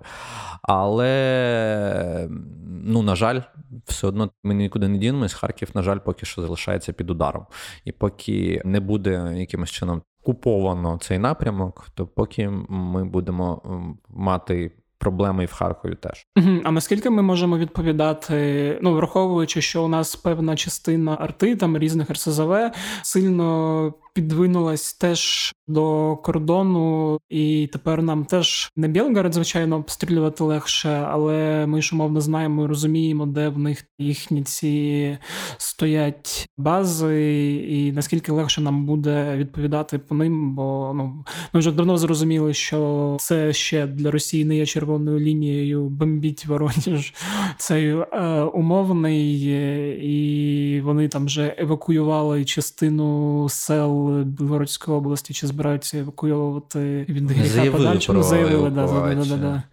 Але, ну, на жаль, все одно ми нікуди не дінемось. Харків, на жаль, поки що залишається під ударом. І поки не буде якимось чином куповано цей напрямок, то поки ми будемо мати проблеми і в Харкові теж. А наскільки ми можемо відповідати, ну враховуючи, що у нас певна частина арти там різних РСЗВ сильно підвинулась теж до кордону, і тепер нам теж не Білгород, звичайно, обстрілювати легше, але ми ж умовно знаємо і розуміємо, де в них їхні ці стоять бази, і наскільки легше нам буде відповідати по ним, бо ну ми вже давно зрозуміли, що це ще для Росії не є червоною лінією бомбіть Вороніж цей е, умовний, і вони там вже евакуювали частину сел. Білгородської області чи збираються евакуйовувати від гріха подальшому. Заявили, да, да, да, да,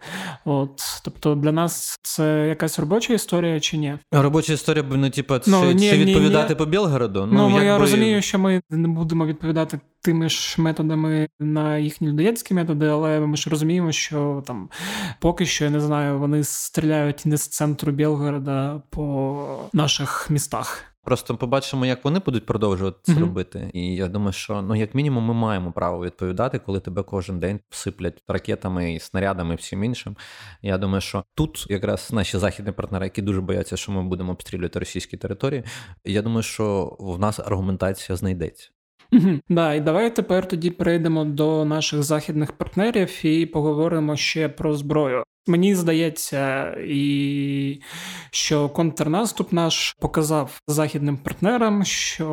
От, Тобто для нас це якась робоча історія чи ні? Робоча історія, ну, типу, ну, чи, ні, чи відповідати ні, по Білгороду? Ну, ну я би... розумію, що ми не будемо відповідати тими ж методами на їхні людоєдські методи, але ми ж розуміємо, що там поки що я не знаю, вони стріляють не з центру Білгорода по наших містах. Просто побачимо, як вони будуть продовжувати це mm-hmm. робити. І я думаю, що ну як мінімум ми маємо право відповідати, коли тебе кожен день всиплять ракетами і снарядами і всім іншим. Я думаю, що тут якраз наші західні партнери, які дуже бояться, що ми будемо обстрілювати російські території. Я думаю, що в нас аргументація знайдеться. Угу. Да, і давай тепер тоді перейдемо до наших західних партнерів і поговоримо ще про зброю. Мені здається, і що контрнаступ наш показав західним партнерам, що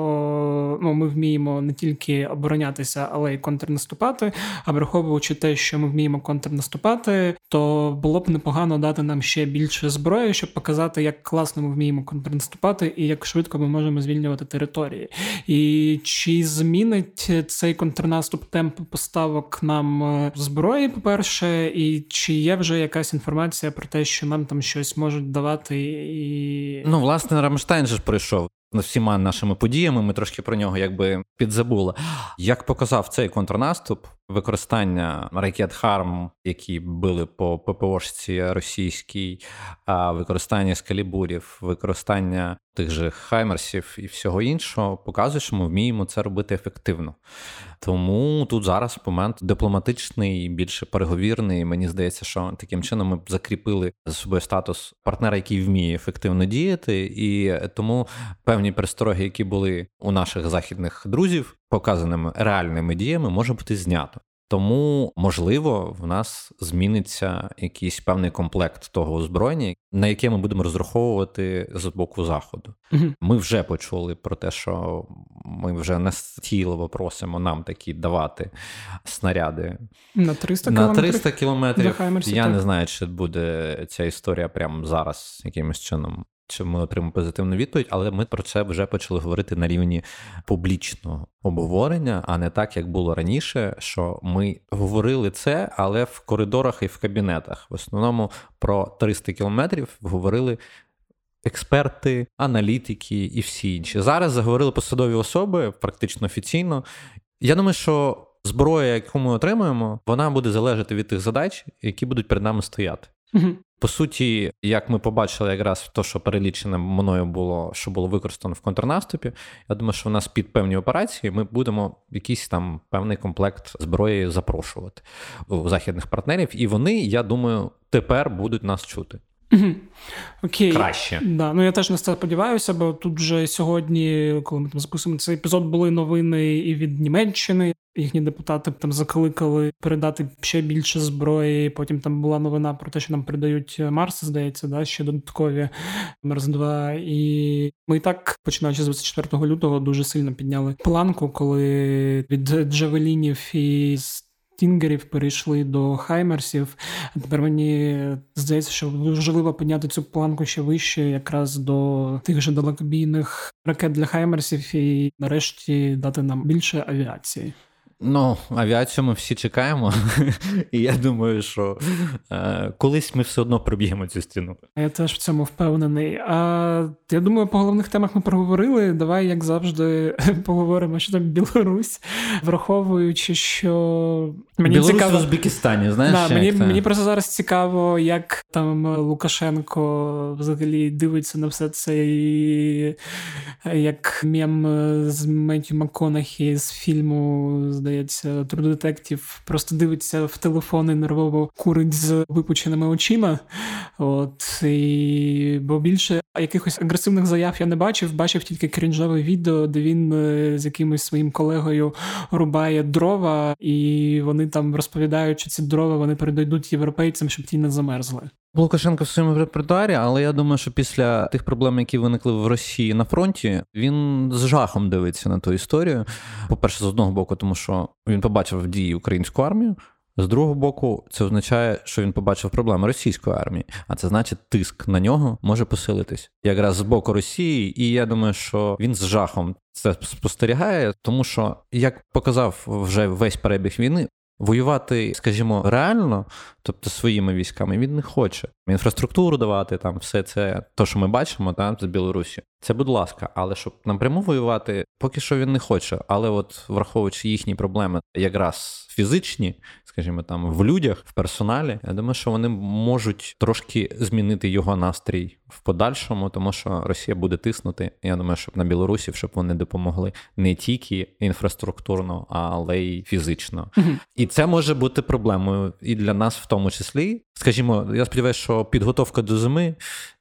ну, ми вміємо не тільки оборонятися, але й контрнаступати. А враховуючи те, що ми вміємо контрнаступати, то було б непогано дати нам ще більше зброї, щоб показати, як класно ми вміємо контрнаступати і як швидко ми можемо звільнювати території. І чи змінить цей контрнаступ темп поставок нам е, зброї, по перше, і чи є вже якась якась інформація про те, що нам там щось можуть давати. і... Ну, власне, Рамштайн же ж прийшов всіма нашими подіями. Ми трошки про нього якби підзабули. Як показав цей контрнаступ, використання ракет Харм, які били по ППОшці російській, використання скалібурів, використання тих же хаймерсів і всього іншого, показує, що ми вміємо це робити ефективно. Тому тут зараз момент дипломатичний, більше переговірний. Мені здається, що таким чином ми закріпили за собою статус партнера, який вміє ефективно діяти, і тому певні перестороги, які були у наших західних друзів, показаними реальними діями, може бути знято. Тому, можливо, в нас зміниться якийсь певний комплект того озброєння, на яке ми будемо розраховувати з боку заходу. Ми вже почули про те, що ми вже настійливо просимо нам такі давати снаряди на 300 на 300 кілометрів. Я так. не знаю, чи буде ця історія прямо зараз якимось чином чи ми отримаємо позитивну відповідь, але ми про це вже почали говорити на рівні публічного обговорення, а не так, як було раніше. Що ми говорили це, але в коридорах і в кабінетах. В основному про 300 кілометрів говорили експерти, аналітики і всі інші. Зараз заговорили посадові особи, практично офіційно. Я думаю, що зброя, яку ми отримуємо, вона буде залежати від тих задач, які будуть перед нами стояти. По суті, як ми побачили, якраз то, що перелічене мною було, що було використано в контрнаступі. Я думаю, що в нас під певні операції ми будемо якийсь там певний комплект зброї запрошувати у західних партнерів, і вони, я думаю, тепер будуть нас чути. Окей. Краще. Да. Ну я теж на це сподіваюся, бо тут вже сьогодні, коли ми там записуємо цей епізод, були новини і від Німеччини. Їхні депутати там закликали передати ще більше зброї. Потім там була новина про те, що нам передають Марс, здається, да, ще додаткові Марс 2 І ми і так, починаючи з 24 лютого, дуже сильно підняли планку, коли від Джавелінів і Стінгерів перейшли до Хаймерсів. Тепер мені здається, що важливо підняти цю планку ще вище, якраз до тих же далекобійних ракет для Хаймерсів, і нарешті дати нам більше авіації. Ну, авіацію ми всі чекаємо, і я думаю, що е, колись ми все одно проб'ємо цю стіну. Я теж в цьому впевнений. А я думаю, по головних темах ми проговорили. Давай, як завжди, поговоримо, що там Білорусь, враховуючи, що мені Білорусь цікаво... в Узбекистані, знаєш? Да, мені мені просто зараз цікаво, як там Лукашенко взагалі дивиться на все це, і як мем з Меттю МакКонахі з фільму здається, True просто дивиться в телефон і нервово курить з випученими очима. От і бо більше якихось агресивних заяв я не бачив, бачив тільки крінжове відео, де він е, з якимось своїм колегою рубає дрова, і вони там розповідають, що ці дрова вони передадуть європейцям, щоб ті не замерзли. Лукашенко в своєму репертуарі, але я думаю, що після тих проблем, які виникли в Росії на фронті, він з жахом дивиться на ту історію. По-перше, з одного боку, тому що він побачив дії українську армію. З другого боку, це означає, що він побачив проблеми російської армії, а це значить, тиск на нього може посилитись якраз з боку Росії, і я думаю, що він з жахом це спостерігає, тому що як показав вже весь перебіг війни, Воювати, скажімо, реально, тобто своїми військами, він не хоче. Інфраструктуру давати, там все це, то, що ми бачимо, там з Білорусі. Це, будь ласка, але щоб напряму воювати, поки що він не хоче. Але, от враховуючи їхні проблеми, якраз фізичні, скажімо, там в людях, в персоналі, я думаю, що вони можуть трошки змінити його настрій в подальшому, тому що Росія буде тиснути. Я думаю, щоб на Білорусі, щоб вони допомогли не тільки інфраструктурно, але й фізично. І це може бути проблемою і для нас, в тому числі. Скажімо, я сподіваюся, що підготовка до зими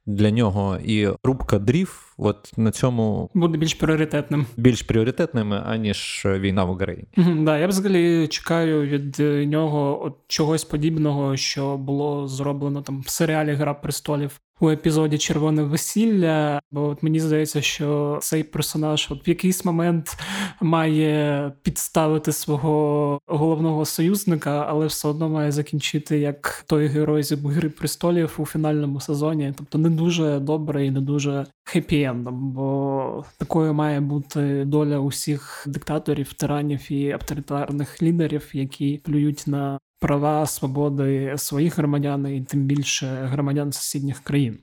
для нього. І рубка дрів, от на цьому буде більш пріоритетним, більш пріоритетним, аніж війна в Україні. Mm-hmm, да, я взагалі чекаю від нього от чогось подібного, що було зроблено там в серіалі Гра престолів у епізоді Червоне весілля, бо от мені здається, що цей персонаж от в якийсь момент має підставити свого головного союзника, але все одно має закінчити як той герой з Гри престолів у фінальному сезоні. Тобто не дуже добре і не дуже хеппі-ендом, бо такою має бути доля усіх диктаторів, тиранів і авторитарних лідерів, які плюють на права, свободи своїх громадян і тим більше громадян сусідніх країн.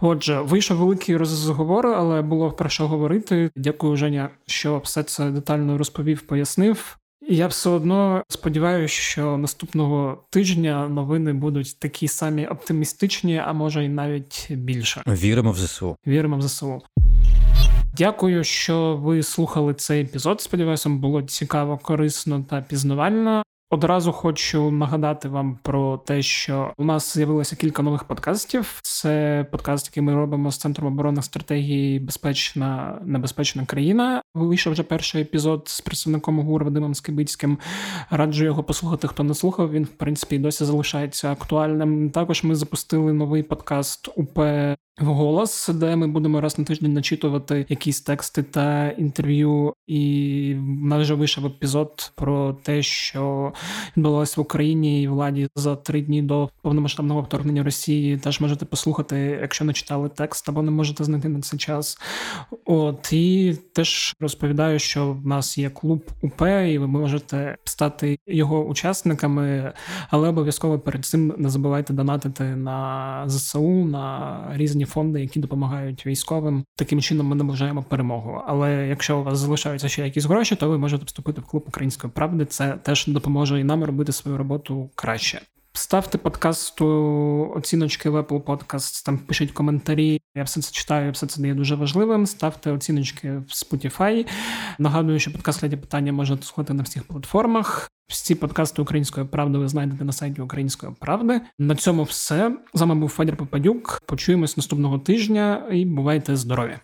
Отже, вийшов великий розговор, але було про що говорити. Дякую, Женя, що все це детально розповів, пояснив. Я все одно сподіваюся, що наступного тижня новини будуть такі самі оптимістичні, а може й навіть більше. Віримо в ЗСУ. Віримо в ЗСУ. Дякую, що ви слухали цей епізод. Сподіваюся, було цікаво, корисно та пізнавально. Одразу хочу нагадати вам про те, що у нас з'явилося кілька нових подкастів. Це подкаст, який ми робимо з центром оборонних стратегій Безпечна небезпечна країна. Вийшов вже перший епізод з представником ГУР Вадимом Скибицьким. Раджу його послухати. Хто не слухав, він в принципі досі залишається актуальним. Також ми запустили новий подкаст УП голос, де ми будемо раз на тиждень начитувати якісь тексти та інтерв'ю. І в нас вже вийшов епізод про те, що відбулося в Україні і владі за три дні до повномасштабного вторгнення Росії. Теж можете послухати, якщо не читали текст, або не можете знайти на цей час. От і теж розповідаю, що в нас є клуб УП, і ви можете стати його учасниками, але обов'язково перед цим не забувайте донатити на ЗСУ, на різні фонди, які допомагають військовим. Таким чином ми наближаємо перемогу. Але якщо у вас залишаються ще якісь гроші, то ви можете вступити в клуб української правди. Це теж допоможе і нам робити свою роботу краще. Ставте подкасту оціночки в Apple Podcasts, там пишіть коментарі. Я все це читаю, все це є дуже важливим. Ставте оціночки в Spotify. Нагадую, що подкаст «Леді питання можна слухати на всіх платформах. Всі подкасти української правди ви знайдете на сайті Української правди. На цьому все. З вами був Федір Попадюк. Почуємось наступного тижня і бувайте здорові!